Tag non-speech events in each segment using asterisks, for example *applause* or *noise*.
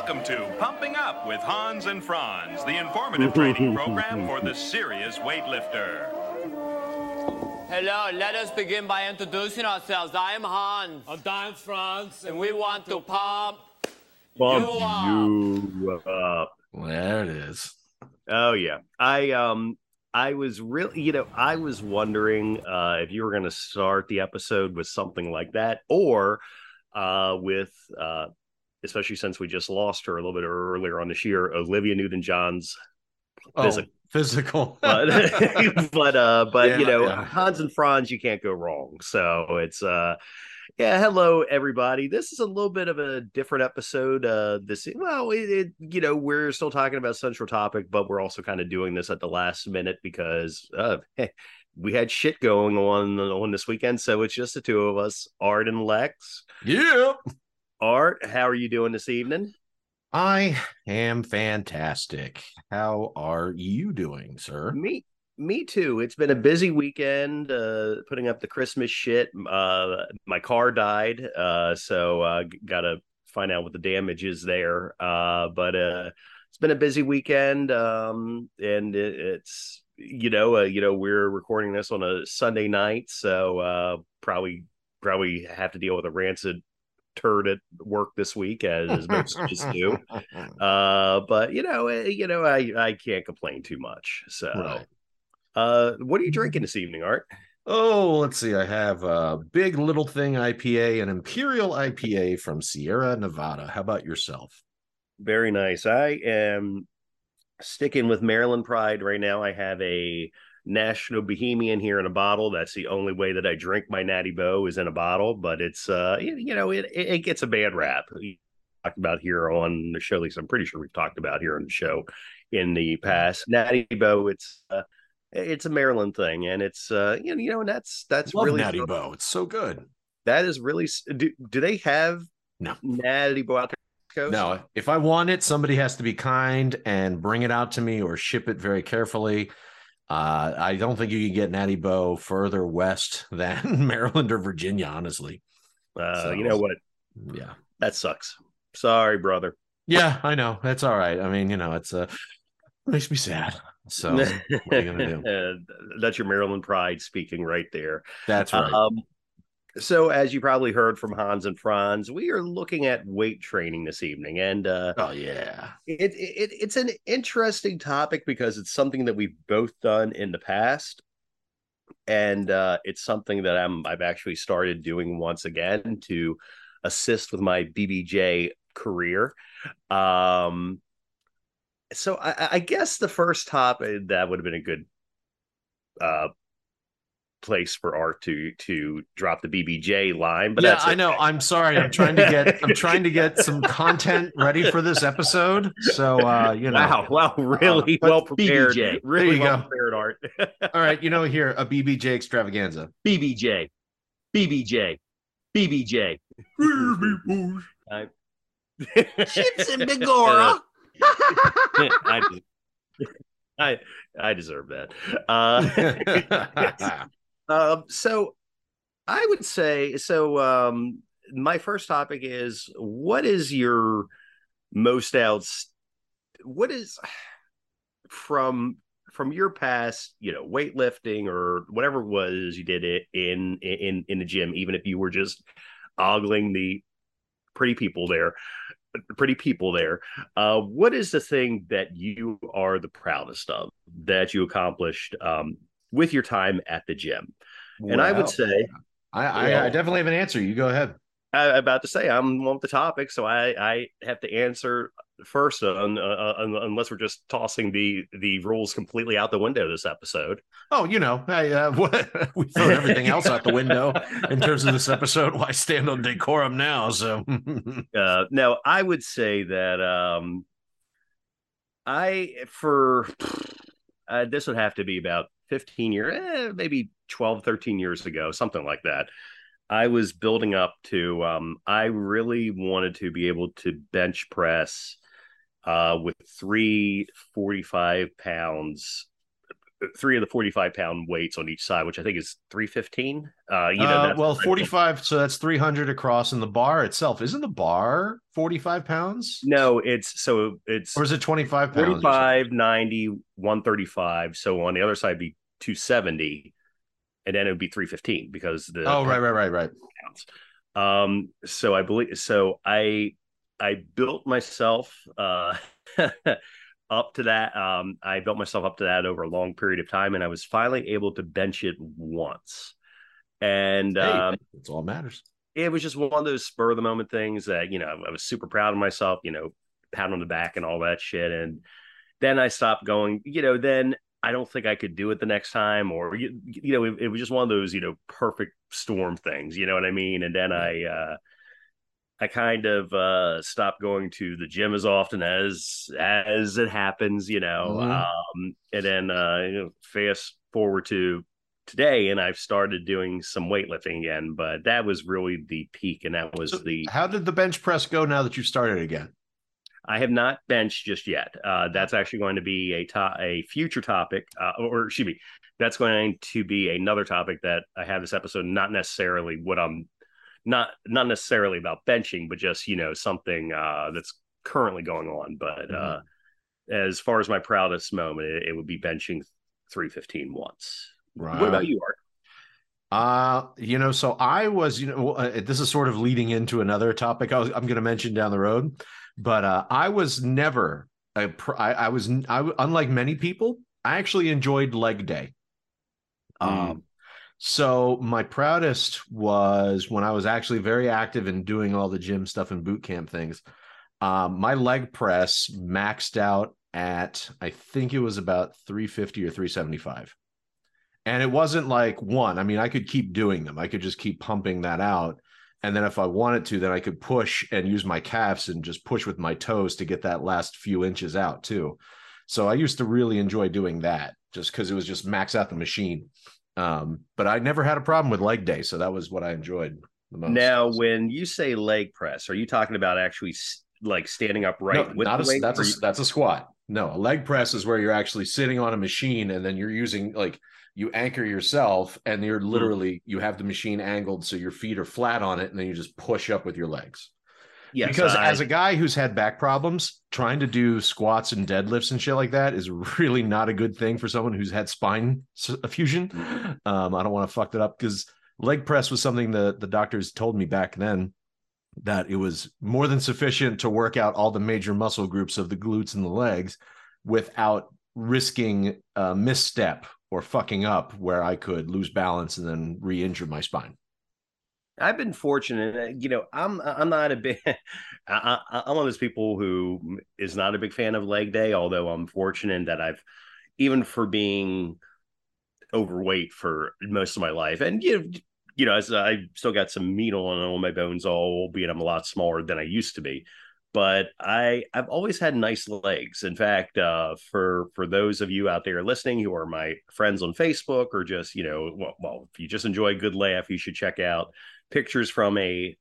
Welcome to Pumping Up with Hans and Franz, the informative training program for the serious weightlifter. Hello, let us begin by introducing ourselves. I am Hans, I'm Dan Franz. and we want to pump Bump You up. you up. There it is. Oh yeah. I um I was really you know, I was wondering uh if you were gonna start the episode with something like that or uh with uh especially since we just lost her a little bit earlier on this year, Olivia Newton John's Oh, Physical. physical. *laughs* but *laughs* but uh but you know yeah. Hans and Franz you can't go wrong so it's uh yeah hello everybody this is a little bit of a different episode uh this well it, it you know we're still talking about central topic but we're also kind of doing this at the last minute because uh we had shit going on on this weekend so it's just the two of us art and lex yeah. Art how are you doing this evening I am fantastic. How are you doing, sir? Me, me too. It's been a busy weekend. Uh, putting up the Christmas shit. Uh, my car died, uh, so uh, got to find out what the damage is there. Uh, but uh, it's been a busy weekend, um, and it, it's you know, uh, you know, we're recording this on a Sunday night, so uh, probably probably have to deal with a rancid turd at work this week as, as most of us do. *laughs* Uh, but you know, eh, you know, I I can't complain too much. So, Right. uh, what are you drinking this evening, Art? Oh, let's see. I have a big little thing IPA, an Imperial IPA from Sierra Nevada. How about yourself? Very nice. I am sticking with Maryland Pride right now. I have a National Bohemian here in a bottle. That's the only way that I drink my Natty Boh is in a bottle. But it's uh, you you know, it it gets a bad rap. We talked about here on the show, at least I'm pretty sure we've talked about here on the show in the past. Natty Boh, it's uh, it's a Maryland thing, and it's uh, you know, you know, and that's that's Love really Natty Boh. It's so good. that is really do do they have No. Natty Boh out there? Coast? No, if I want it, somebody has to be kind and bring it out to me or ship it very carefully. Uh, I don't think you can get Natty Boh further west *laughs* than *laughs* Maryland or Virginia, honestly. Uh, So- you know what? Yeah. That sucks. Sorry, brother. Yeah, I know. That's all right. I mean, you know, it's uh makes me sad. So what are you gonna do? *laughs* That's your Maryland pride speaking right there. That's right. Um, so, as you probably heard from Hans and Franz, we are looking at weight training this evening, and uh, oh yeah. it, it it's an interesting topic because it's something that we've both done in the past, and uh, it's something that I'm I've actually started doing once again to assist with my BBJ career. Um, so I, I guess the first topic that would have been a good uh place for Art to to drop the BBJ line, but yeah, that's I know. I'm sorry. I'm trying to get I'm *laughs* trying to get some content ready for this episode. So uh, you know. Wow, wow, really but well prepared. BBJ. Really There you well go. prepared art. *laughs* All right, you know, here a BBJ extravaganza. BBJ. BBJ. BBJ. Chips and *laughs* Bigora. I, I I deserve that. Uh, um, so I would say so. Um, my first topic is what is your most outs? What is from from your past, you know, weightlifting or whatever it was you did it in in in the gym, even if you were just ogling the pretty people there, pretty people there. Uh, what is the thing that you are the proudest of that you accomplished um, with your time at the gym? And I would say, I, I, I definitely have an answer. You go ahead. I, I'm about to say, I'm on the topic, so I, I have to answer first, uh, uh, un, unless we're just tossing the the rules completely out the window this episode. Oh, you know, I, uh, *laughs* what, we throw everything else out the window in terms of this episode. Why stand on decorum now? So, *laughs* Uh, now, I would say that um, I for *sighs* uh, this would have to be about 15 years, eh, maybe 12, 13 years ago, something like that. I was building up to. Um, I really wanted to be able to bench press uh, with three 45 pounds three of the 45 pound weights on each side, which I think is 315. Uh, you know, Uh, well, 45, so that's 300 across, and the bar itself isn't the bar 45 pounds? No, it's so it's Or is it 25 pounds? or 45, 90, 135. So on the other side, be 270, and then it would be 315 because the Oh, right, right, right, right. counts. Um, so I believe so. I I built myself uh *laughs* up to that. Um, I built myself up to that over a long period of time, and I was finally able to bench it once. And Hey, um, that's all that matters. it was just one of those spur of the moment things that you know I was super proud of myself. You know, pat on the back and all that shit. And then I stopped going. You know, then I don't think I could do it the next time, or you, you know, it, it was just one of those you know perfect storm things. You know what I mean? And then I. uh I kind of uh, stopped going to the gym as often as as it happens, you know. Mhm. Um, and then uh, you know, fast forward to today, and I've started doing some weightlifting again. But that was really the peak, and that was So the How did the bench press go now that you've started again? I have not benched just yet. Uh, that's actually going to be a to- a future topic, uh, or excuse me, that's going to be another topic that I have this episode. Not necessarily what I'm not not necessarily about benching, but just you know something uh, that's currently going on. But uh, as far as my proudest moment, it, it would be benching 315 once. What about you, Art? Uh, you know, so I was, you know, uh, this is sort of leading into another topic I was, I'm going to mention down the road, but uh, I was never, a I, I was, I, unlike many people, I actually enjoyed leg day. Um, so my proudest was when I was actually very active in doing all the gym stuff and boot camp things. Um, my leg press maxed out at I think it was about 350 or 375. And it wasn't like one. I mean, I could keep doing them. I could just keep pumping that out. And then if I wanted to, then I could push and use my calves and just push with my toes to get that last few inches out too. So I used to really enjoy doing that just because it was just max out the machine. Um, but I never had a problem with leg day, so that was what I enjoyed the most. Now, when you say leg press, are you talking about actually like standing upright no, with not the a, that's a you- that's a squat. No, a leg press is where you're actually sitting on a machine and then you're using like you anchor yourself and you're literally you have the machine angled so your feet are flat on it and then you just push up with your legs. yes, because I- as a guy who's had back problems, trying to do squats and deadlifts and shit like that is *laughs* really not a good thing for someone who's had spine fusion. Um, I don't want to fuck that up because leg press was something that the doctors told me back then that it was more than sufficient to work out all the major muscle groups of the glutes and the legs without risking a misstep or fucking up where I could lose balance and then re-injure my spine. I've been fortunate. uh, You know, I'm I'm not a big. *laughs* I, I'm one of those people who is not a big fan of leg day. Although I'm fortunate that I've, even for being overweight for most of my life, and you know, you know, as I still got some meat on all my bones, albeit I'm a lot smaller than I used to be. But I I've always had nice legs. In fact, uh, for for those of you out there listening who are my friends on Facebook or just you know, well, well if you just enjoy a good laugh, you should check out pictures from a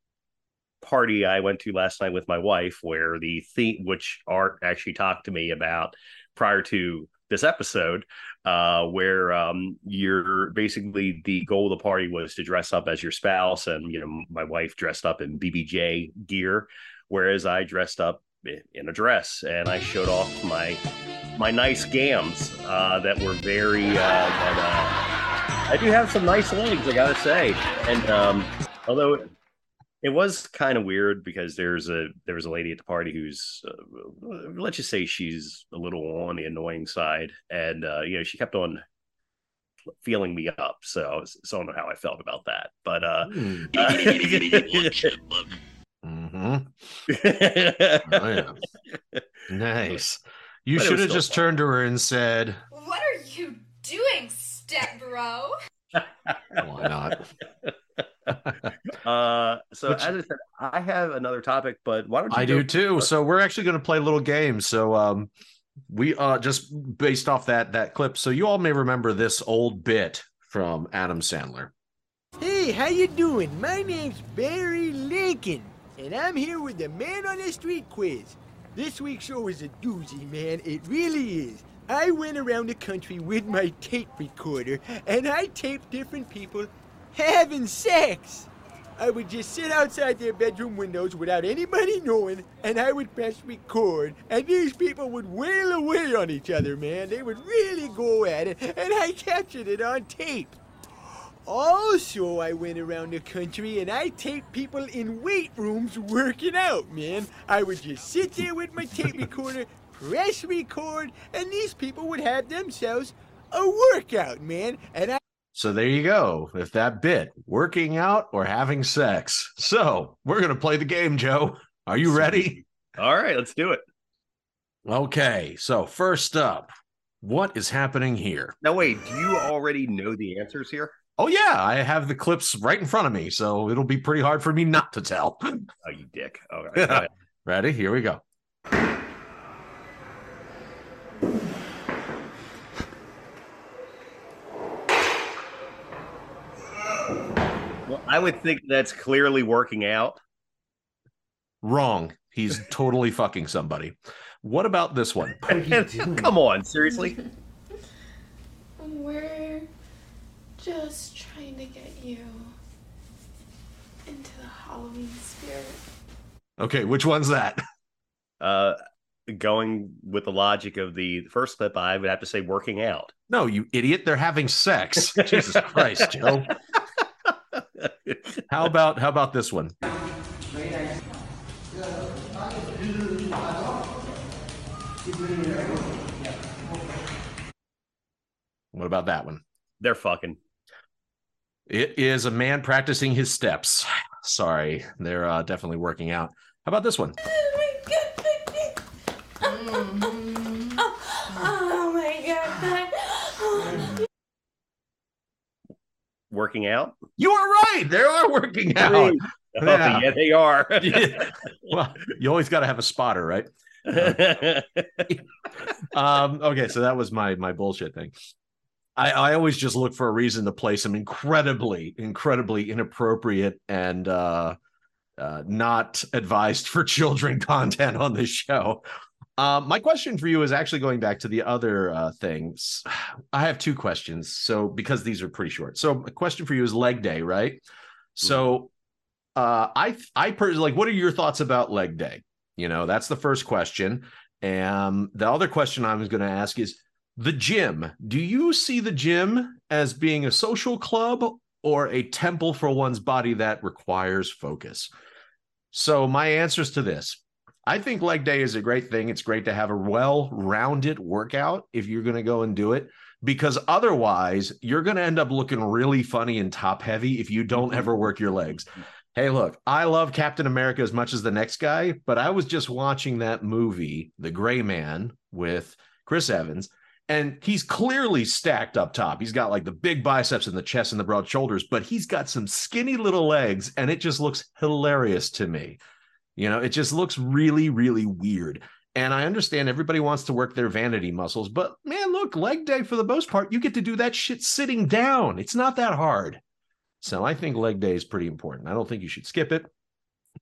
party I went to last night with my wife, where the theme, which Art actually talked to me about prior to this episode, uh, where um, you're basically the goal of the party was to dress up as your spouse, and you know, my wife dressed up in BBJ gear, whereas I dressed up in a dress and I showed off my my nice gams uh, that were very uh, that, uh, I do have some nice legs, I gotta say, and um, although it, it was kind of weird because there's a there was a lady at the party who's uh, let's just say she's a little on the annoying side, and uh, you know she kept on feeling me up, so I so I don't know how I felt about that, but uh, *laughs* *laughs* hmm Oh, yeah. Nice. You But should have just fun. turned to her and said, What are you doing, step bro? *laughs* "Why not?" *laughs* uh, so Which- as I said, I have another topic, but why don't you I go do too. So we're actually going to play a little game. So um, we uh just based off that that clip. So you all may remember this old bit from Adam Sandler. Hey, how you doing? My name's Barry Lincoln, and I'm here with the Man on the Street quiz. This week's show is a doozy, man. It really is. I went around the country with my tape recorder and I taped different people having sex. I would just sit outside their bedroom windows without anybody knowing, and I would press record, and these people would wail away on each other, man. They would really go at it, and I captured it on tape. Oh, also, I went around the country and I taped people in weight rooms working out, man. I would just sit there with my tape *laughs* recorder, press record, and these people would have themselves a workout, man. And I So there you go. If that bit, working out or having sex. So we're going to play the game, Joe. Are you ready? All right, let's do it. Okay. So first up, what is happening here? Now, wait, do you already know the answers here? Oh, yeah. I have the clips right in front of me. So it'll be pretty hard for me not to tell. *laughs* Oh, you dick. All right. go ahead. Ready? Here we go. well, I would think that's clearly working out. Wrong. He's *laughs* totally fucking somebody. What about this one? *laughs* Come on, seriously? We're just trying to get you into the Halloween spirit. Okay. Which one's that? Uh, going with the logic of the first clip, I would have to say working out. No, you idiot. They're having sex. *laughs* Jesus Christ, Joe. How about how about this one? What about that one? They're fucking. It is a man practicing his steps. Sorry, they're uh, definitely working out. How about this one? Oh my god. Oh my god. Working out? You are right. They are working out. *laughs* Oh, Yeah. yeah, they are. *laughs* Yeah. Well, you always got to have a spotter, right? *laughs* um okay so that was my my bullshit thing i i always just look for a reason to play some incredibly incredibly inappropriate and uh uh not advised for children *laughs* content on this show uh, my question for you is actually going back to the other uh, things. I have two questions. So, because these are pretty short. So, a question for you is leg day, right? So, uh, I, I personally like, what are your thoughts about leg day? You know, that's the first question. And the other question I was going to ask is the gym. Do you see the gym as being a social club or a temple for one's body that requires focus? So, my answers to this I think leg day is a great thing. It's great to have a well rounded workout if you're going to go and do it, because otherwise, you're going to end up looking really funny and top heavy if you don't mm-hmm. ever work your legs. Hey, look, I love Captain America as much as the next guy, but I was just watching that movie, The Gray Man, with Chris Evans, and he's clearly stacked up top. He's got like the big biceps and the chest and the broad shoulders, but he's got some skinny little legs, and it just looks hilarious to me. You know, it just looks really, really weird. And I understand everybody wants to work their vanity muscles, but man, look, leg day for the most part, you get to do that shit sitting down. It's not that hard. So I think leg day is pretty important. I don't think you should skip it.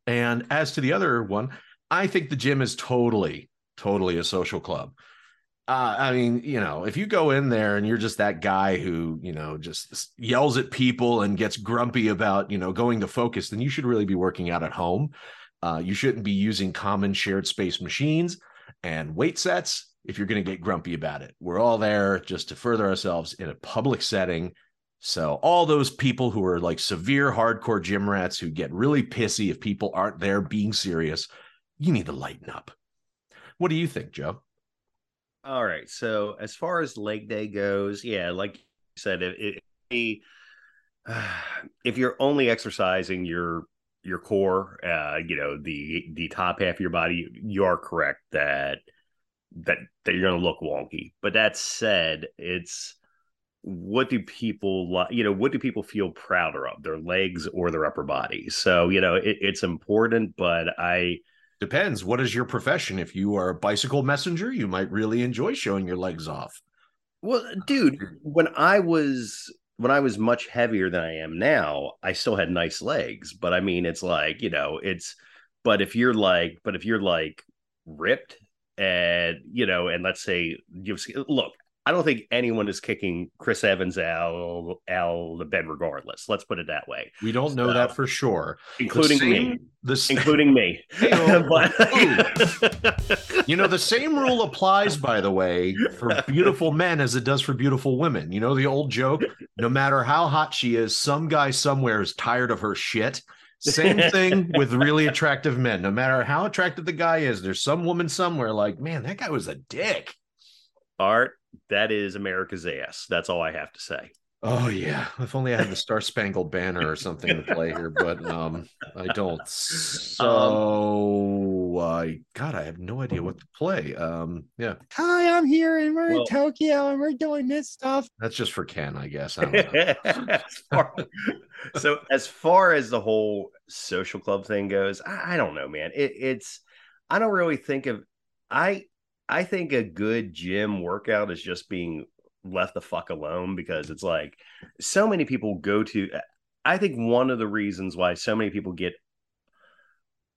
And as to the other one, I think the gym is totally, totally a social club. Uh, I mean, you know, if you go in there and you're just that guy who, you know, just yells at people and gets grumpy about, you know, going to focus, then you should really be working out at home. Uh, you shouldn't be using common shared space machines and weight sets if you're going to get grumpy about it. We're all there just to further ourselves in a public setting. So, all those people who are like severe hardcore gym rats who get really pissy if people aren't there being serious, you need to lighten up. What do you think, Joe? All right. So as far as leg day goes, yeah, like you said, it, it, *sighs* if you're only exercising your your core, uh, you know, the the top half of your body, you are correct that that that you're going to look wonky. But that said, it's what do people like? You know, what do people feel prouder of, their legs or their upper body? So you know, it, it's important, but I. Depends. What is your profession? If you are a bicycle messenger, you might really enjoy showing your legs off. Well, dude, uh, when I was when I was much heavier than I am now, I still had nice legs. But I mean, it's like, you know, it's but if you're like, but if you're like ripped, and you know, and let's say give look, I don't think anyone is kicking Chris Evans out out the bed regardless. Let's put it that way, We don't know So- that for sure. including the me, The including me. But- you know, the same rule applies, by the way, for beautiful men as it does for beautiful women. You know, the old joke no matter how hot she is, some guy somewhere is tired of her shit. Same thing *laughs* with really attractive men. No matter how attractive the guy is, there's some woman somewhere like, man, that guy was a dick. Art, that is America's ass. That's all I have to say. Oh yeah, if only I had the Star Spangled Banner or something to play here, but um, I don't. *laughs* So, uh, God, I have no idea what to play. Um, yeah, Hi, I'm here and we're Well- in Tokyo and we're doing this stuff. that's just for Ken, I guess. I don't know. As *laughs* far- so as far as the whole social club thing goes, I, I don't know, man. It, it's I don't really think of I I think a good gym workout is just being left the fuck alone because it's like so many people go to I think one of the reasons why so many people get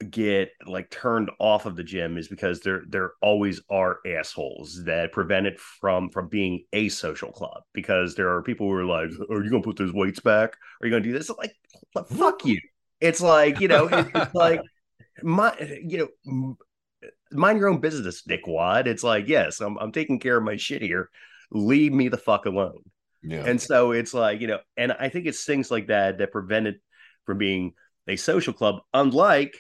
get like turned off of the gym is because there there always are assholes that prevent it from from being a social club because there are people who are like are you gonna put those weights back? Are you gonna do this? Like fuck you. It's like you know it's *laughs* like my you know mind your own business dickwad it's like yes I'm, I'm taking care of my shit here leave me the fuck alone Yeah, and so it's like, you know, and I think it's things like that that prevent it from being a social club, unlike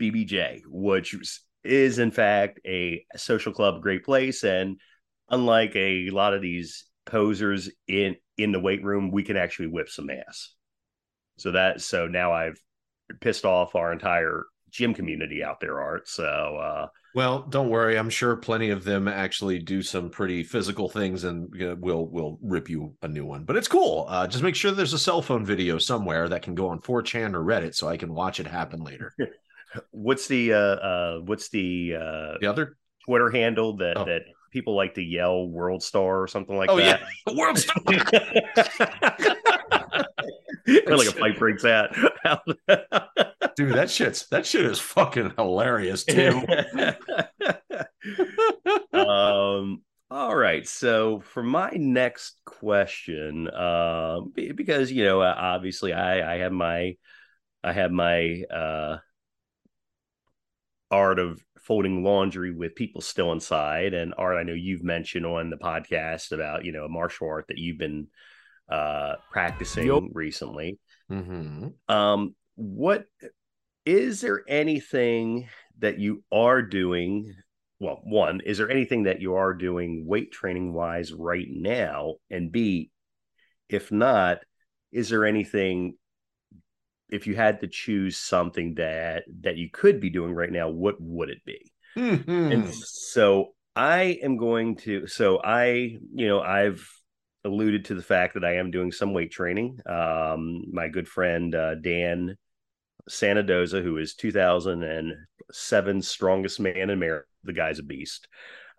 BBJ, which is- is in fact a social club, great place. And unlike a lot of these posers in in the weight room, we can actually whip some ass. So that so now I've pissed off our entire gym community out there, Art. So uh Well, don't worry. I'm sure plenty of them actually do some pretty physical things, and you know, will will rip you a new one. But it's cool. Uh, just make sure there's a cell phone video somewhere that can go on 4chan or Reddit, so I can watch it happen later. *laughs* what's the uh uh what's the uh The other, Twitter handle that Oh. that people like to yell "World Star" or something like that. oh that. yeah, World Star. *laughs* *laughs* like a fight breaks out. Dude. That shit's that shit is fucking hilarious *laughs* too. *laughs* um. All right. So for my next question, um, be- because you know, uh, obviously, I I have my I have my uh art of folding laundry with people still inside and art i know you've mentioned on the podcast about you know a martial art that you've been uh practicing Yup. recently hmm um what is there anything that you are doing well one is there anything that you are doing weight training wise right now and b if not is there anything if you had to choose something that that you could be doing right now what would it be Hmm. and so I am going to, so I, you know, I've alluded to the fact that I am doing some weight training. Um, my good friend uh, Dan Sanadoza, who is 2007 strongest man in America, the guy's a beast.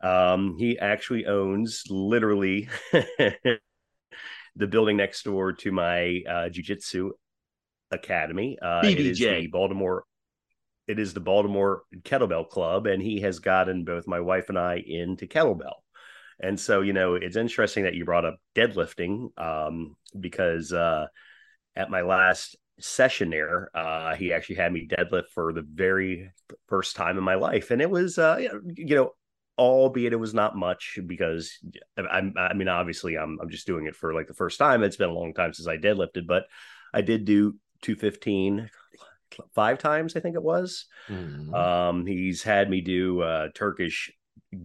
Um, he actually owns literally *laughs* the building next door to my uh, jujitsu academy. Uh, it is the Baltimore it is the Baltimore Kettlebell Club, and he has gotten both my wife and I into kettlebell. And so, you know, it's interesting that you brought up deadlifting um, because uh, at my last session there, uh, he actually had me deadlift for the very first time in my life, and it was, uh, you know, albeit it was not much because I'm, I mean, obviously, I'm I'm just doing it for like the first time. It's been a long time since I deadlifted, but I did do 215 five times, I think it was. Mhm. Um, he's had me do uh, Turkish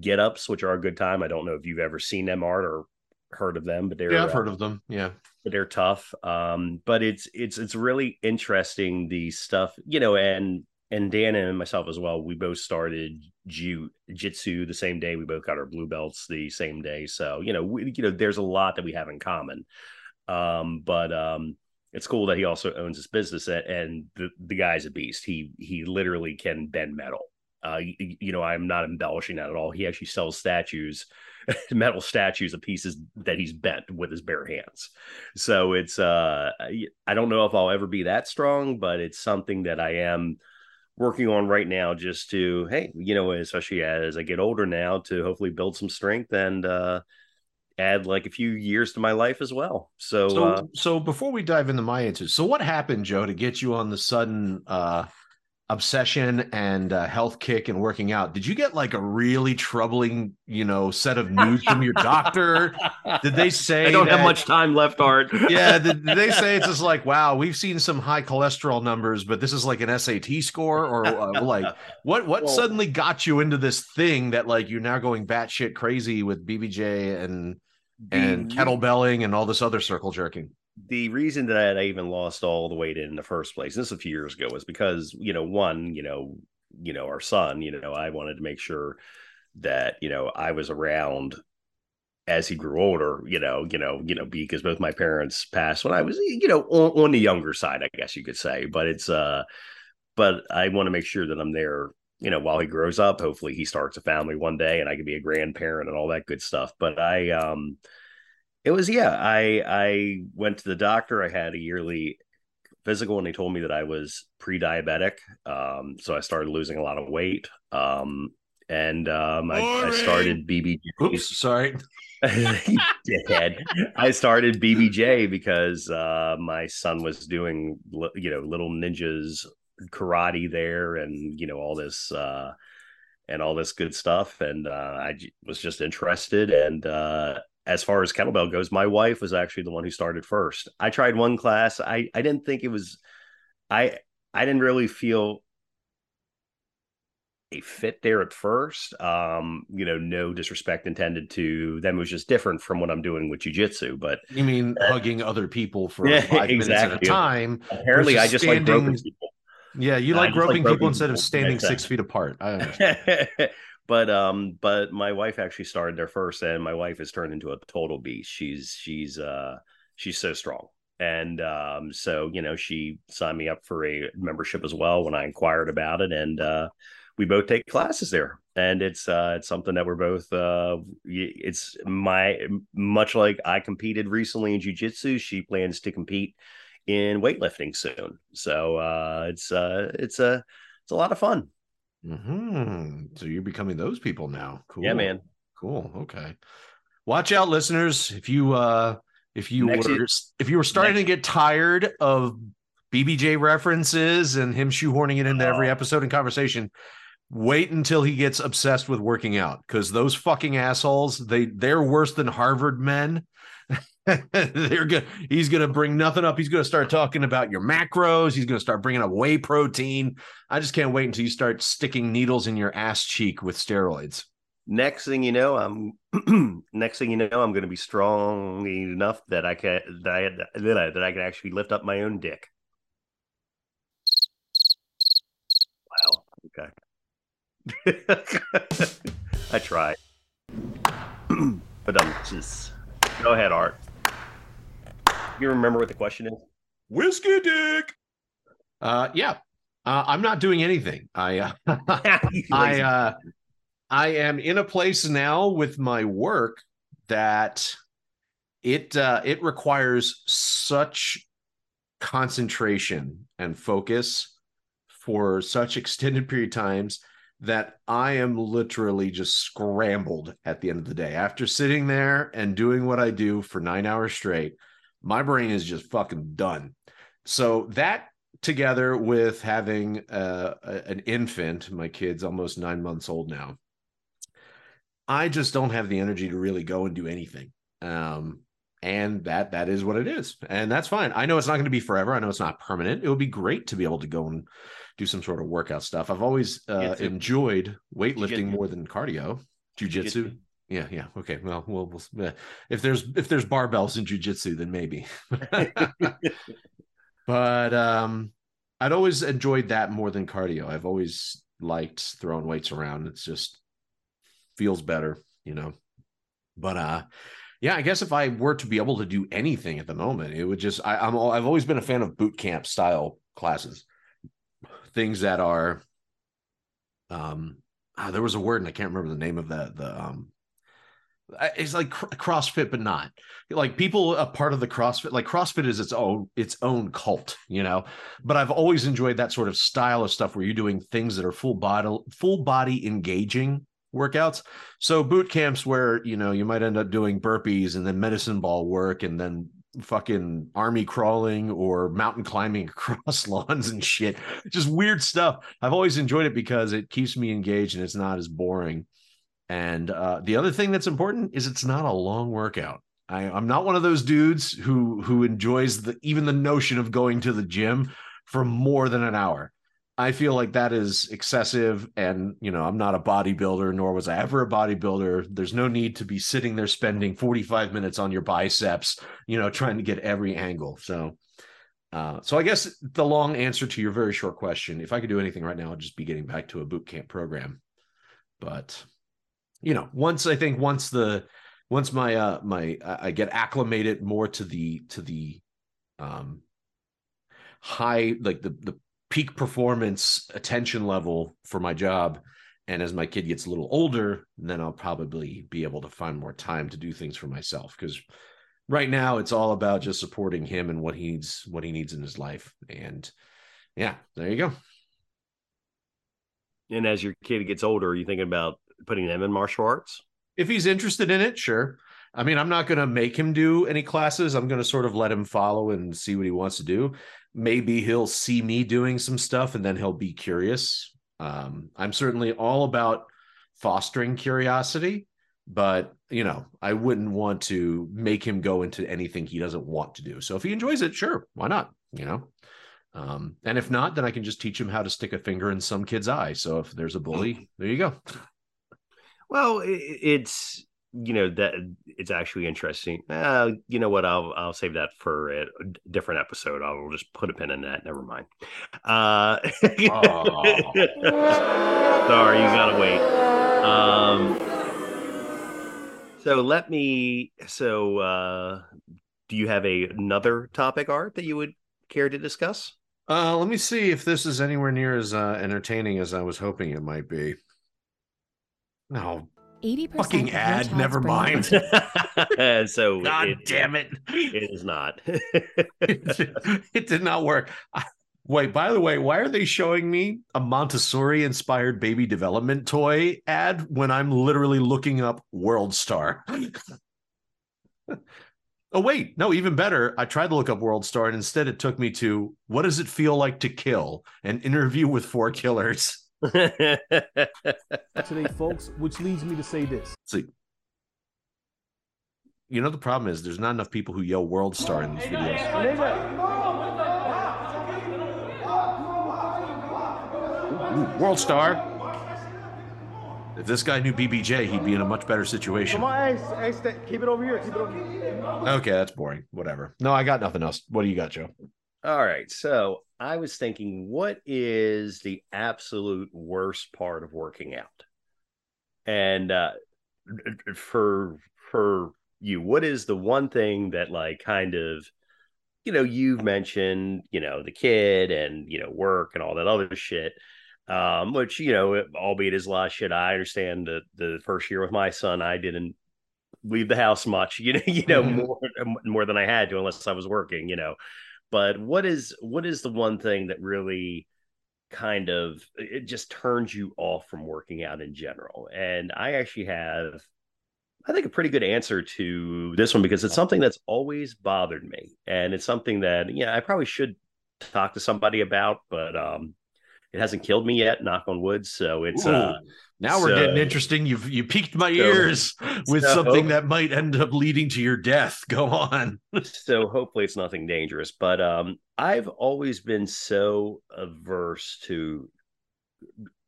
get ups, which are a good time. I don't know if you've ever seen them, Art, or heard of them, but they're yeah, I've uh, heard of them. Yeah. They're tough. Um, but it's it's it's really interesting the stuff, you know, and and Dan and myself as well. We both started jiu jitsu the same day. We both got our blue belts the same day. So you know, we, you know, there's a lot that we have in common. Um, but um, it's cool that he also owns his business and, and the the guy's a beast. He he literally can bend metal. Uh, you, you know, I'm not embellishing that at all. He actually sells statues, *laughs* metal statues of pieces that he's bent with his bare hands. So it's uh, I- don't know if I'll ever be that strong, but it's something that I am working on right now just to hey you know especially as i get older now to hopefully build some strength and uh add like a few years to my life as well so, So, uh, so before we dive into my answers, so what happened, Joe, to get you on the sudden uh, obsession and uh, health kick and working out? Did you get like a really troubling, you know, set of news from your doctor? Did they *laughs* say i don't have much time left art *laughs* Yeah, did, did they say it's just like, wow, we've seen some high cholesterol numbers, but this is like an SAT score, or uh, *laughs* like what? What Well- suddenly got you into this thing that like you're now going batshit crazy with BBJ and and kettlebelling and all this other circle jerking? The reason that I even lost all the weight in the first place, this a few years ago, was because you know, one, you know, you know, our son, you know, I wanted to make sure that you know I was around as he grew older, you know, you know, you know, because both my parents passed when I was, you know, on, on the younger side, I guess you could say. But it's uh, but I want to make sure that I'm there, you know, while he grows up. Hopefully, he starts a family one day, and I can be a grandparent and all that good stuff. But I, um, it was yeah. I I went to the doctor. I had a yearly physical, and they told me that I was pre-diabetic. Um, so I started losing a lot of weight. Um, and um, I, I started BBG. Oops, sorry. *laughs* Dickhead. I started BBJ because uh, my son was doing, you know, little ninjas karate there, and you know all this uh, and all this good stuff, and uh, I was just interested. And uh, as far as kettlebell goes, my wife was actually the one who started first. I tried one class. I I didn't think it was. I I didn't really feel a fit there at first. Um, you know, no disrespect intended to them. It was just different from what I'm doing with jujitsu. But You mean hugging other people for *laughs* Yeah, five minutes at a exactly. time? apparently, I just like groping people. Yeah, you like just like groping groping people instead of standing six feet apart. I understand. *laughs* but um, but my wife actually started there first, and my wife has turned into a total beast. She's she's uh she's so strong. And um, so you know, she signed me up for a membership as well when I inquired about it, and uh, we both take classes there. And it's uh, it's something that we're both. Uh, it's my much like I competed recently in jujitsu. She plans to compete in weightlifting soon. So uh, it's uh, it's a it's a lot of fun. Hmm So you're becoming those people now. Cool. Yeah, man. Cool. Okay. Watch out, listeners. If you uh if you Next were year- if you were starting next- to get tired of BBJ references and him shoehorning it into every Oh. episode and conversation, wait until he gets obsessed with working out because those fucking assholes, they they're worse than Harvard men. *laughs* they're good. He's gonna bring nothing up. He's gonna start talking about your macros. He's gonna start bringing up whey protein. I just can't wait until you start sticking needles in your ass cheek with steroids. Next thing you know, I'm *clears throat* next thing you know, I'm to be strong enough that I can that I, that I can actually lift up my own dick. Wow. Okay. *laughs* I tried. *clears throat* but um, just go ahead, Art. You remember what the question is? Whiskey dick. Uh, yeah. Uh, I'm not doing anything. I uh, *laughs* *laughs* I uh I am in a place now with my work that it uh it requires such concentration and focus for such extended period of times that I am literally just scrambled at the end of the day. After sitting there and doing what I do for 9 hours straight, my brain is just fucking done. So that together with having uh, an infant, my kid's almost nine months old now. I just don't have the energy to really go and do anything. Um, and that that is what it is, and that's fine. I know it's not going to be forever. I know it's not permanent. It would be great to be able to go and do some sort of workout stuff. I've always uh, enjoyed weightlifting Jiu-jitsu. more than cardio. Jujitsu. Jiu-jitsu. Yeah, yeah. Okay. Well, we'll, we'll uh, if there's if there's barbells in jujitsu, then maybe. *laughs* but um I'd always enjoyed that more than cardio. I've always liked throwing weights around. It's just feels better, you know. But uh yeah, I guess if I were to be able to do anything at the moment, it would just I, I'm I've always been a fan of boot camp style classes. Things that are um ah, there was a word and I can't remember the name of that the um it's like cr- CrossFit, but not like people a part of the CrossFit. Like CrossFit is its own its own cult, you know. But I've always enjoyed that sort of style of stuff where you're doing things that are full body full body engaging workouts. So boot camps where you know you might end up doing burpees and then medicine ball work and then fucking army crawling or mountain climbing *laughs* across lawns and shit. Just weird stuff. I've always enjoyed it because it keeps me engaged and it's not as boring. And uh, the other thing that's important is it's not a long workout. I, I'm not one of those dudes who who enjoys the even the notion of going to the gym for more than an hour. I feel like that is excessive. And, you know, I'm not a bodybuilder, nor was I ever a bodybuilder. There's no need to be sitting there spending 45 minutes on your biceps, you know, trying to get every angle. So, uh, so I guess the long answer to your very short question, if I could do anything right now, I'd just be getting back to a boot camp program. But, you know, once I think once the, once my, uh, my, I get acclimated more to the, to the, um, high, like the, the peak performance attention level for my job. And as my kid gets a little older then i'll probably be able to find more time to do things for myself. Because right now it's all about just supporting him and what he needs what he needs in his life. And yeah there you go. And as your kid gets older are you thinking about putting him in martial arts? If he's interested in it sure i mean i'm not going to make him do any classes i'm going to sort of let him follow and see what he wants to do maybe he'll see me doing some stuff and then he'll be curious. Um, I'm certainly all about fostering curiosity, but you know, I wouldn't want to make him go into anything he doesn't want to do. So if he enjoys it, sure, why not? You know. Um, and if not, then I can just teach him how to stick a finger in some kid's eye. So if there's a bully, *clears throat* there you go. Well, it's you know that it's actually interesting. Uh, you know what? I'll I'll save that for a different episode. I'll just put a pin in that. Never mind. Uh, *laughs* sorry, you gotta wait. Um, so let me. So, uh, do you have a another topic, Art, that you would care to discuss? Uh, let me see if this is anywhere near as uh, entertaining as I was hoping it might be. No, 80% fucking ad. Never mind. *laughs* *laughs* so God it, damn it! it is not. *laughs* it did not work. I- Wait, by the way, why are they showing me a Montessori inspired baby development toy ad when I'm literally looking up World Star? oh, wait, no, even better. I tried to look up World Star and instead it took me to what does it feel like to kill? An interview with four killers. Today, folks, which leads me to say this. See, you know, the problem is there's not enough people who yell World Star in these videos. Ooh, World Star. If this guy knew BBJ, he'd be in a much better situation. Come on, hey, hey, stay, keep it over here. Keep it over here. Okay, that's boring. Whatever. No, I got nothing else. What do you got, Joe? All right. So I was thinking, what is the absolute worst part of working out? And uh, for for you, what is the one thing that like kind of, you know, you've mentioned, you know, the kid and you know work and all that other shit. Um, which you know, albeit is a lot of shit. I understand the the first year with my son, I didn't leave the house much, *laughs* you know, you know, Mhm. more more than I had to, unless I was working, you know but what is what is the one thing that really kind of it just turns you off from working out in general? And i actually have i think a pretty good answer to this one because it's something that's always bothered me. And it's something that yeah i probably should talk to somebody about but um it hasn't killed me yet knock on wood so it's uh Ooh, now we're getting interesting. You've you piqued my ears with so- something that might end up leading to your death. *laughs* Go on. so hopefully it's nothing dangerous but um i've always been so averse to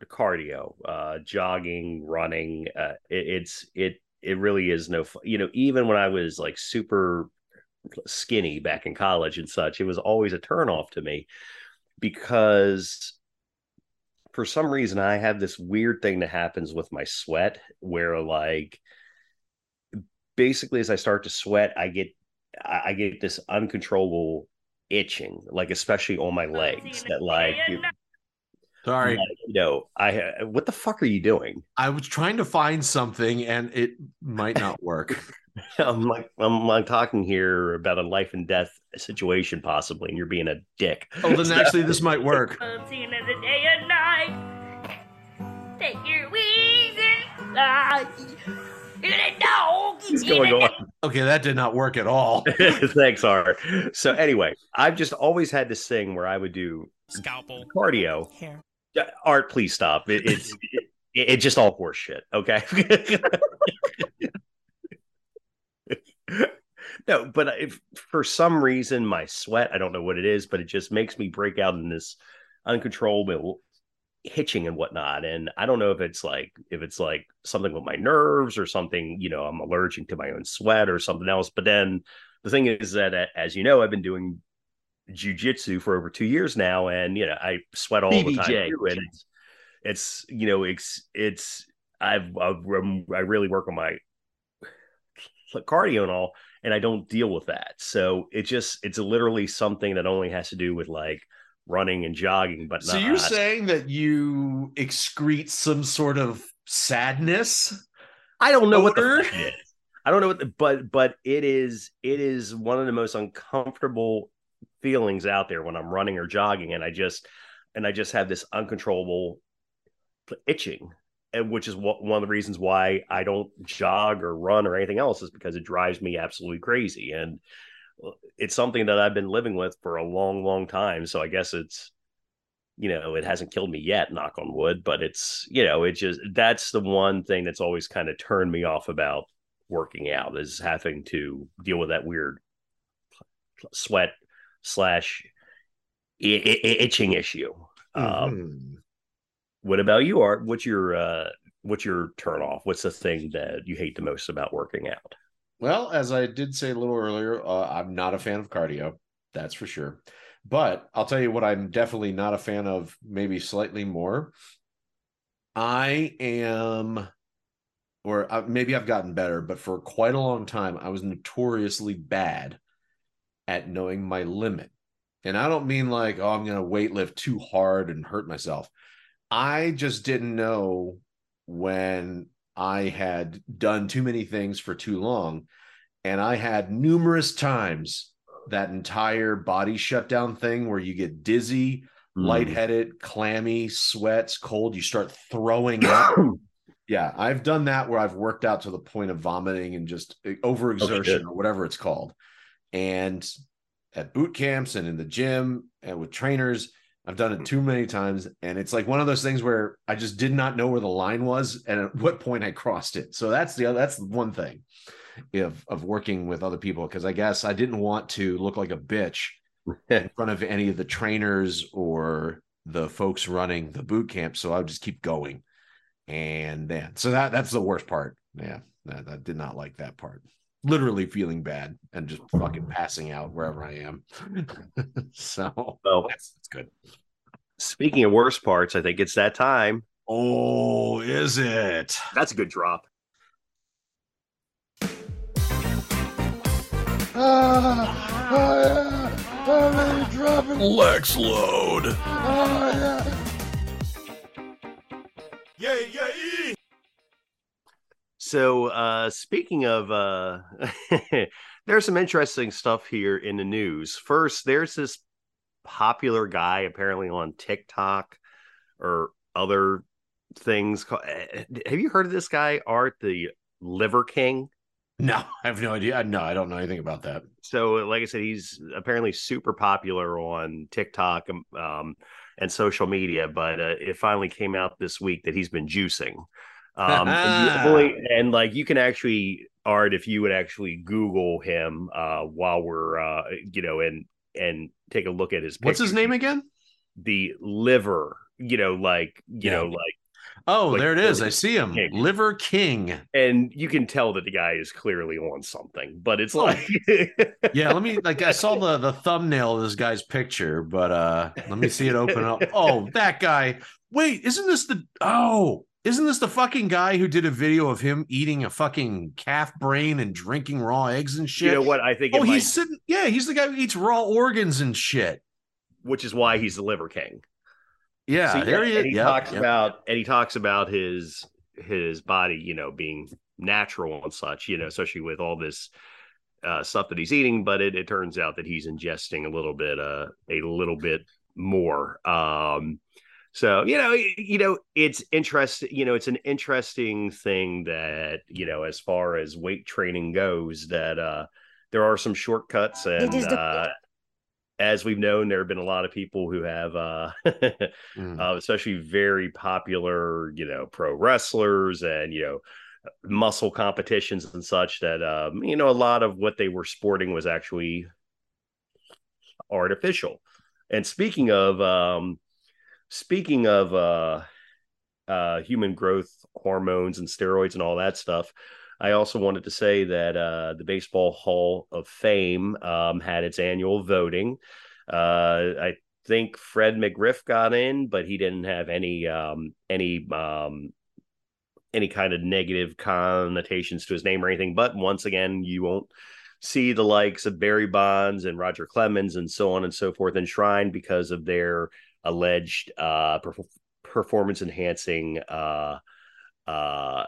cardio uh jogging running uh it, it's it it really is no fu- you know even when i was like super skinny back in college and such it was always a turnoff to me because for some reason i have this weird thing that happens with my sweat where like basically as i start to sweat i get I I get this uncontrollable itching, like especially on my legs. That like, you, Sorry. like, you know, I what the fuck are you doing? I was trying to find something and it might not work. *laughs* I'm like I'm like talking here about a life and death situation possibly, and you're being a dick. oh, then *laughs* actually this might work. Take your wings and fly. And a dog What's going on? Okay, that did not work at all. *laughs* Thanks, Art. So anyway, I've just always had this thing where I would do Scalpel. cardio. Hair. Art, please stop. It, it's *laughs* it, it's just all horse shit. Okay. *laughs* no, but if for some reason my sweat, I don't know what it is, but it just makes me break out in this uncontrollable hitching and whatnot. And I don't know if it's like if it's like something with my nerves or something, you know, I'm allergic to my own sweat or something else. But then the thing is that as you know, I've been doing jujitsu for over two years now, and you know, I sweat all the time too, and it's it's you know, it's it's I've, I've I really work on my cardio and all, and I don't deal with that. So it just it's literally something that only has to do with like running and jogging, but So not. you're saying that you excrete some sort of sadness? I don't know what the odor? it is. I don't know what, the, but but it is it is one of the most uncomfortable feelings out there when I'm running or jogging, and I just and I just have this uncontrollable itching, and which is what, one of the reasons why I don't jog or run or anything else is because it drives me absolutely crazy, and it's something that I've been living with for a long, long time. So I guess it's you know it hasn't killed me yet knock on wood but it's you know it just that's the one thing that's always kind of turned me off about working out is having to deal with that weird sweat slash i- i- itching issue um Mhm. what about you art what's your uh what's your turn off what's the thing that you hate the most about working out Well, as I did say a little earlier, uh, I'm not a fan of cardio. That's for sure. But I'll tell you what I'm definitely not a fan of, maybe slightly more. I am, or uh, maybe I've gotten better, but for quite a long time, I was notoriously bad at knowing my limit. And I don't mean like, oh, I'm going to weightlift too hard and hurt myself. I just didn't know when I had done too many things for too long. And I had numerous times that entire body shutdown thing where you get dizzy, lightheaded, clammy, sweats, cold, you start throwing up. *coughs* yeah, I've done that where I've worked out to the point of vomiting and just eh, overexertion or whatever it's called. And at boot camps and in the gym and with trainers, I've done it too many times. And it's like one of those things where I just did not know where the line was and at what point I crossed it. So that's the other, that's one thing of, of working with other people. Cause I guess I didn't want to look like a bitch in front of any of the trainers or the folks running the boot camp. So I would just keep going. And then, so that that's the worst part. Yeah, I, I did not like that part. Literally feeling bad and just fucking passing out wherever I am. *laughs* so well that's, that's good. speaking of worst parts i think it's that time Oh, is it? that's a good drop Ah, oh, yeah. I'm dropping. Lex load. Oh, yeah. Yeah, yeah. So, uh, speaking of, uh, *laughs* there's some interesting stuff here in the news. First, there's this popular guy apparently on TikTok or other things. ca- eh, Have you heard of this guy, Art, the Liver King? No, *laughs* I have no idea. No, I don't know anything about that. So, like I said, he's apparently super popular on TikTok um, and social media, but uh, it finally came out this week that he's been juicing. Um, *laughs* and, only- and, like you can actually, Art, if you would actually Google him uh, while we're, uh, you know, and and take a look at his. What's his name again? The liver, you know, like you Yeah. know, like Oh, Like, there it is. I see him. King. Liver King. and you can tell that the guy is clearly on something, but it's like, *laughs* Yeah, let me like I saw the the thumbnail of this guy's picture, but uh let me see it open up. Oh, that guy. Wait, isn't this the oh, isn't this the fucking guy who did a video of him eating a fucking calf brain and drinking raw eggs and shit? you know what? I think. Oh, he's might- sitting. Yeah, he's the guy who eats raw organs and shit. which is why he's the liver king. Yeah, So, there he and he Yep, talks yep. about and he talks about his his body, you know, being natural and such, you know, especially with all this uh, stuff that he's eating. But it, it turns out that he's ingesting a little bit, uh, a little bit more. Um, so you know, you know, it's interesting. You know, it's an interesting thing that you know, as far as weight training goes, that uh, there are some shortcuts and. is the- Uh, as we've known, there have been a lot of people who have, uh, *laughs* Mm. uh, especially very popular, you know, pro wrestlers and you know, muscle competitions and such. That um, you know, a lot of what they were sporting was actually artificial. And speaking of, um, speaking of uh, uh, human growth hormones and steroids and all that stuff. I also wanted to say that uh, the Baseball Hall of Fame um, had its annual voting. Uh, I think Fred McGriff got in, but he didn't have any um, any um, any kind of negative connotations to his name or anything. But once again, you won't see the likes of Barry Bonds and Roger Clemens and so on and so forth enshrined because of their alleged uh, perf- performance enhancing uh, uh,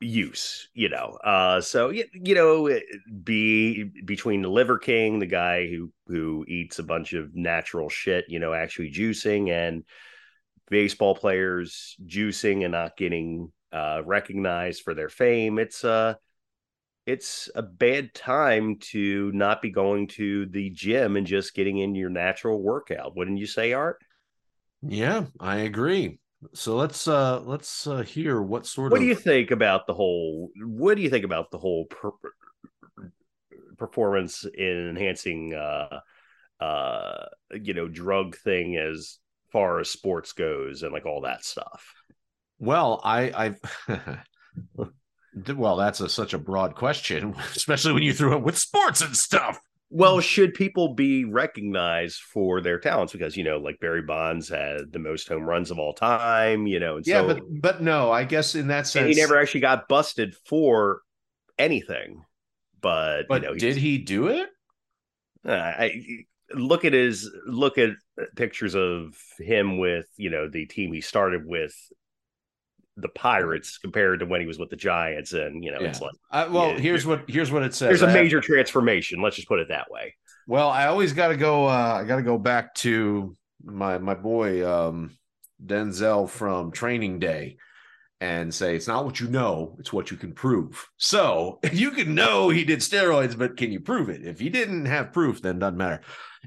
use you know uh so you, you know be between the liver king the guy who who eats a bunch of natural shit you know actually juicing and baseball players juicing and not getting uh recognized for their fame it's uh it's a bad time to not be going to the gym and just getting in your natural workout wouldn't you say art Yeah, I agree. So let's uh let's uh hear what sort of what do you think about the whole what do you think about the whole per, performance in enhancing uh uh you know drug thing as far as sports goes and like all that stuff Well, I I *laughs* well, that's a, such a broad question, *laughs* especially when you threw it with sports and stuff. well should people be recognized for their talents because you know like barry bonds had the most home runs of all time you know and Yeah, so but but no, I guess in that and sense he never actually got busted for anything but, But you know did he do it? Uh, I look at his look at pictures of him with you know the team he started with the Pirates compared to when he was with the Giants, and you know it's like Uh, well, yeah, here's what here's what it says. there's a I have- major transformation. Let's just put it that way. Well, I always got to go. Uh, I got to go back to my my boy um, Denzel from Training Day, and say it's not what you know; it's what you can prove. So *laughs* you can know he did steroids, but can you prove it? If he didn't have proof, then doesn't matter.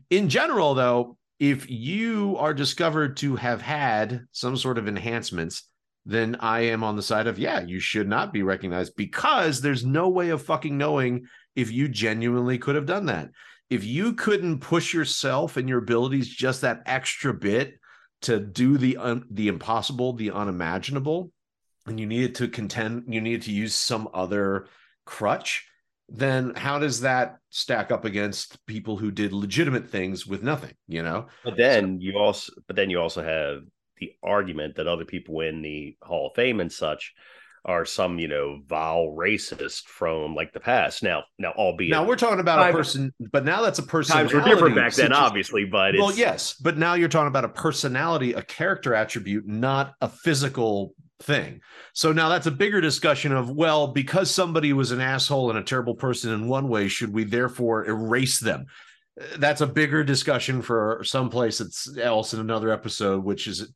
In general, though, if you are discovered to have had some sort of enhancements, then I am on the side of yeah, you should not be recognized because there's no way of fucking knowing if you genuinely could have done that. If you couldn't push yourself and your abilities just that extra bit to do the un- the impossible, the unimaginable, and you needed to contend, you needed to use some other crutch, then how does that stack up against people who did legitimate things with nothing? You know, But then you also, but then you also have the argument that other people in the Hall of Fame and such are some you know vile racist from like the past. Now, now albeit now we're talking about a person, but now that's a person. times were different back then, obviously. But it's, well, yes, but now you're talking about a personality, a character attribute, not a physical thing. So now that's a bigger discussion of well, because somebody was an asshole and a terrible person in one way, should we therefore erase them? That's a bigger discussion for someplace that's else in another episode, which is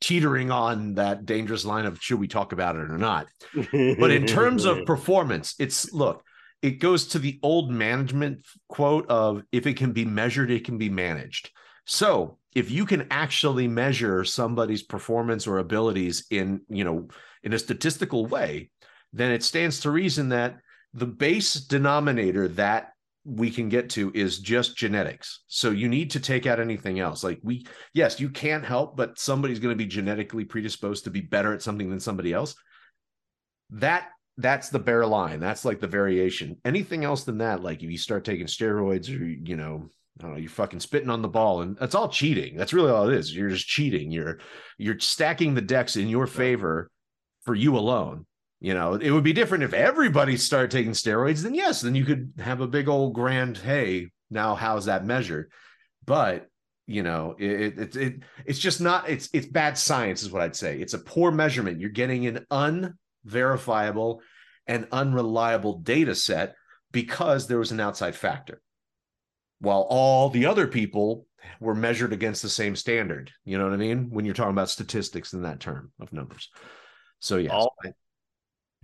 teetering on that dangerous line of should we talk about it or not. *laughs* But in terms of performance, it's look, it goes to the old management quote of if it can be measured, it can be managed. So if you can actually measure somebody's performance or abilities in, you know, in a statistical way, then it stands to reason that the base denominator that we can get to is just genetics. So you need to take out anything else. Like we, yes, you can't help, but somebody's going to be genetically predisposed to be better at something than somebody else. That that's the bare line. That's like the variation. Anything else than that, like if you start taking steroids or you know, I don't know, you're fucking spitting on the ball, and that's all cheating. That's really all it is. You're just cheating. You're you're stacking the decks in your favor for you alone. You know, it would be different if everybody started taking steroids. Then yes, then you could have a big old grand. Hey, now how's that measured? But you know it, it it it's just not it's it's bad science is what i'd say it's a poor measurement you're getting an unverifiable and unreliable data set because there was an outside factor while all the other people were measured against the same standard you know what i mean when you're talking about statistics in that term of numbers so yeah All-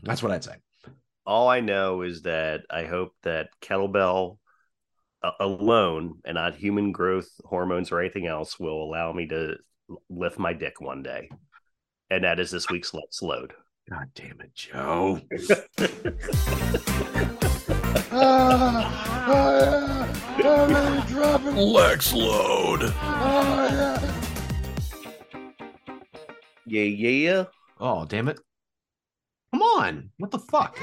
that's what i'd say All I know is that I hope that kettlebell a- alone and not human growth hormones or anything else will allow me to lift my dick one day. And that is this week's Let's Load. god damn it joe Ah, oh yeah, I'm dropping. lex load Oh yeah. Yeah, yeah. oh damn it come on what the fuck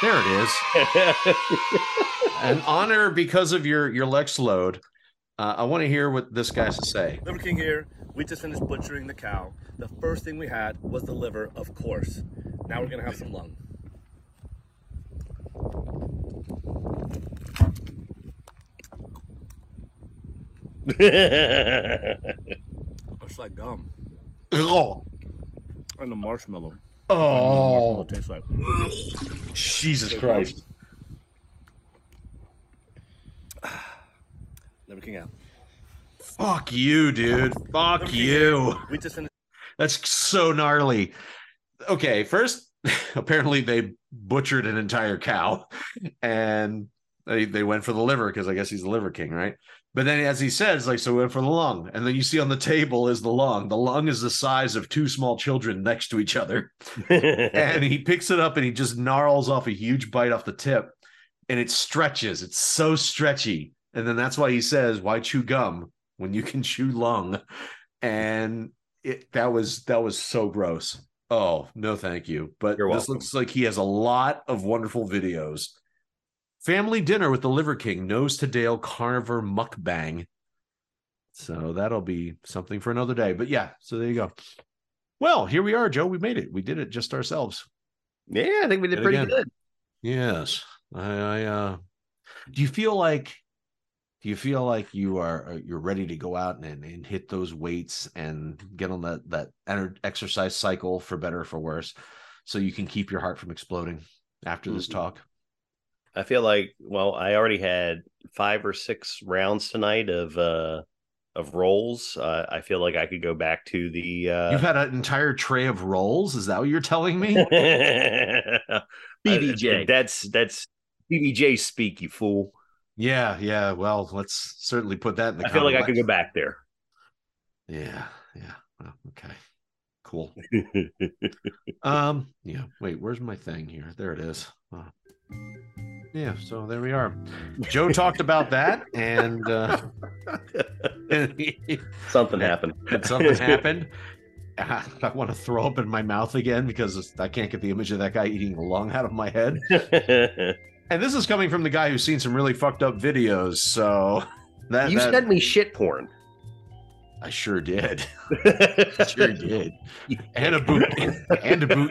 there it is *laughs* an honor because of your your lex load uh, i want to hear what this guy has to say Liver King here. We just finished butchering the cow. The first thing we had was the liver, of course. Now we're gonna have some lung. *laughs* It's like gum oh and the marshmallow. Oh It tastes like. jesus christ Liver King out. fuck you dude fuck you. We just. That's so gnarly. Okay, first, *laughs* apparently they butchered an entire cow *laughs* and they, they went for the liver because I guess he's the liver king, right? But then, as he says, like, so we went for the lung. And then you see on the table is the lung. The lung is the size of two small children next to each other. *laughs* and he picks it up and he just gnarls off a huge bite off the tip and it stretches. It's so stretchy. And then that's why he says, Why chew gum when you can chew lung? And it that was that was so gross. Oh, no, thank you. But You're this welcome. looks like he has a lot of wonderful videos. Family dinner with the Liver King, nose to tail carnivore mukbang. So that'll be something for another day. But yeah, so there you go. Well, here we are, Joe. We made it. We did it just ourselves. yeah, I think we did Did pretty again. good. Yes. I, I uh do you feel like do you feel like you are uh, you're ready to go out and, and hit those weights and get on that that exercise cycle for better or for worse so you can keep your heart from exploding after this Mhm. talk? I feel like well, I already had five or six rounds tonight of uh of rolls. Uh, I feel like I could go back to the uh You've had an entire tray of rolls. Is that what you're telling me? *laughs* BJJ. That's that's BJJ speak, you fool. yeah, yeah. Well, let's certainly put that in the I feel like I could go back there. Yeah, yeah. Well, okay. Cool. *laughs* Um, yeah. Wait, where's my thing here? There it is. Uh, yeah, so there we are. Joe talked about that, and uh, *laughs* Something happened. *laughs* something happened. I want to throw up in my mouth again because I can't get the image of that guy eating a lung out of my head. *laughs* And this is coming from the guy who's seen some really fucked up videos. So that, you that- sent me shit porn. I sure did. sure did. And a boot and a boot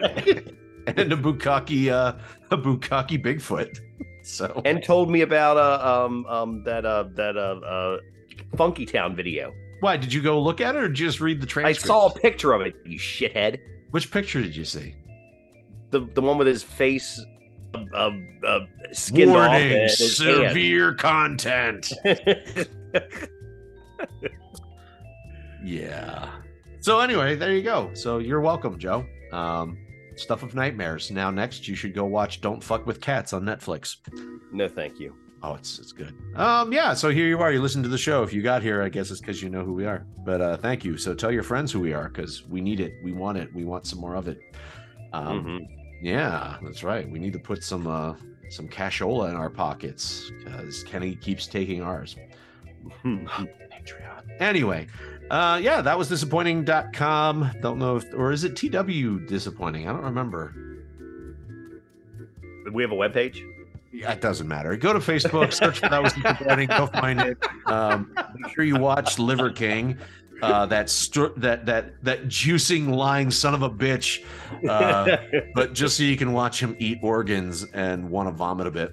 and a bukkake uh a bukkake Bigfoot. So *laughs* and told me about uh um um that uh that uh uh Funky Town video. why did you go look at it or just read the transcript? I saw a picture of it, you shithead. Which picture did you see? The the one with his face uh, uh, uh skinned off Warning, and his hand. severe content. *laughs* Yeah. So anyway, there you go. So you're welcome, Joe. Um, Stuff of Nightmares. Now next, you should go watch Don't Fuck with Cats on Netflix. no, thank you. Oh, it's it's good. Um, yeah. So here you are. You listen to the show. If you got here, I guess it's because you know who we are. But uh, thank you. So tell your friends who we are because we need it. We want it. We want some more of it. Um, Mhm. yeah, that's right. We need to put some uh, some cashola in our pockets because Kenny keeps taking ours. *laughs* Patreon. Anyway, uh, yeah, that was disappointing.com. Don't know if, or is it TW disappointing? I don't remember. we have a webpage? Yeah, it doesn't matter. Go to Facebook, search for that was disappointing. Go find it. Um, make sure you watch Liver King. Uh, that str- that that that juicing lying son of a bitch. Uh, *laughs* but just so you can watch him eat organs and want to vomit a bit.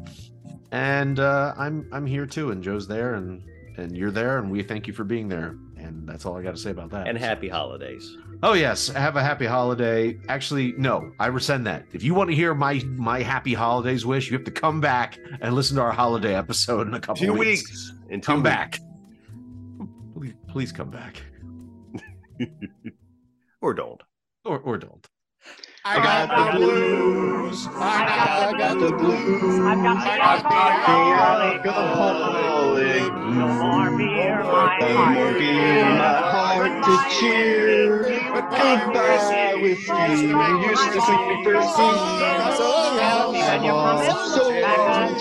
And uh, I'm I'm here too, and Joe's there, and and you're there, and we thank you for being there. And that's all I got to say about that. And happy holidays. Oh yes, have a happy holiday. Actually, no, I rescind that. If you want to hear my my happy holidays wish, you have to come back and listen to our holiday episode in a couple Two weeks. weeks. In two Come weeks. back. Please, please come back, *laughs* Or don't. or or don't. I got the blues. I got, I got the blues. I got the alcoholic. No more beer, my heart. No more beer, my heart to cheer. Goodbye whiskey. You used to sing me thirsty. So long, so long,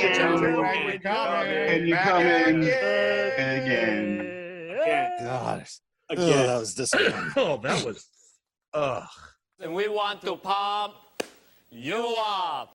and you coming again. God. Again. Oh, that was disappointing. oh, that was. Ugh. And we want to pump you up.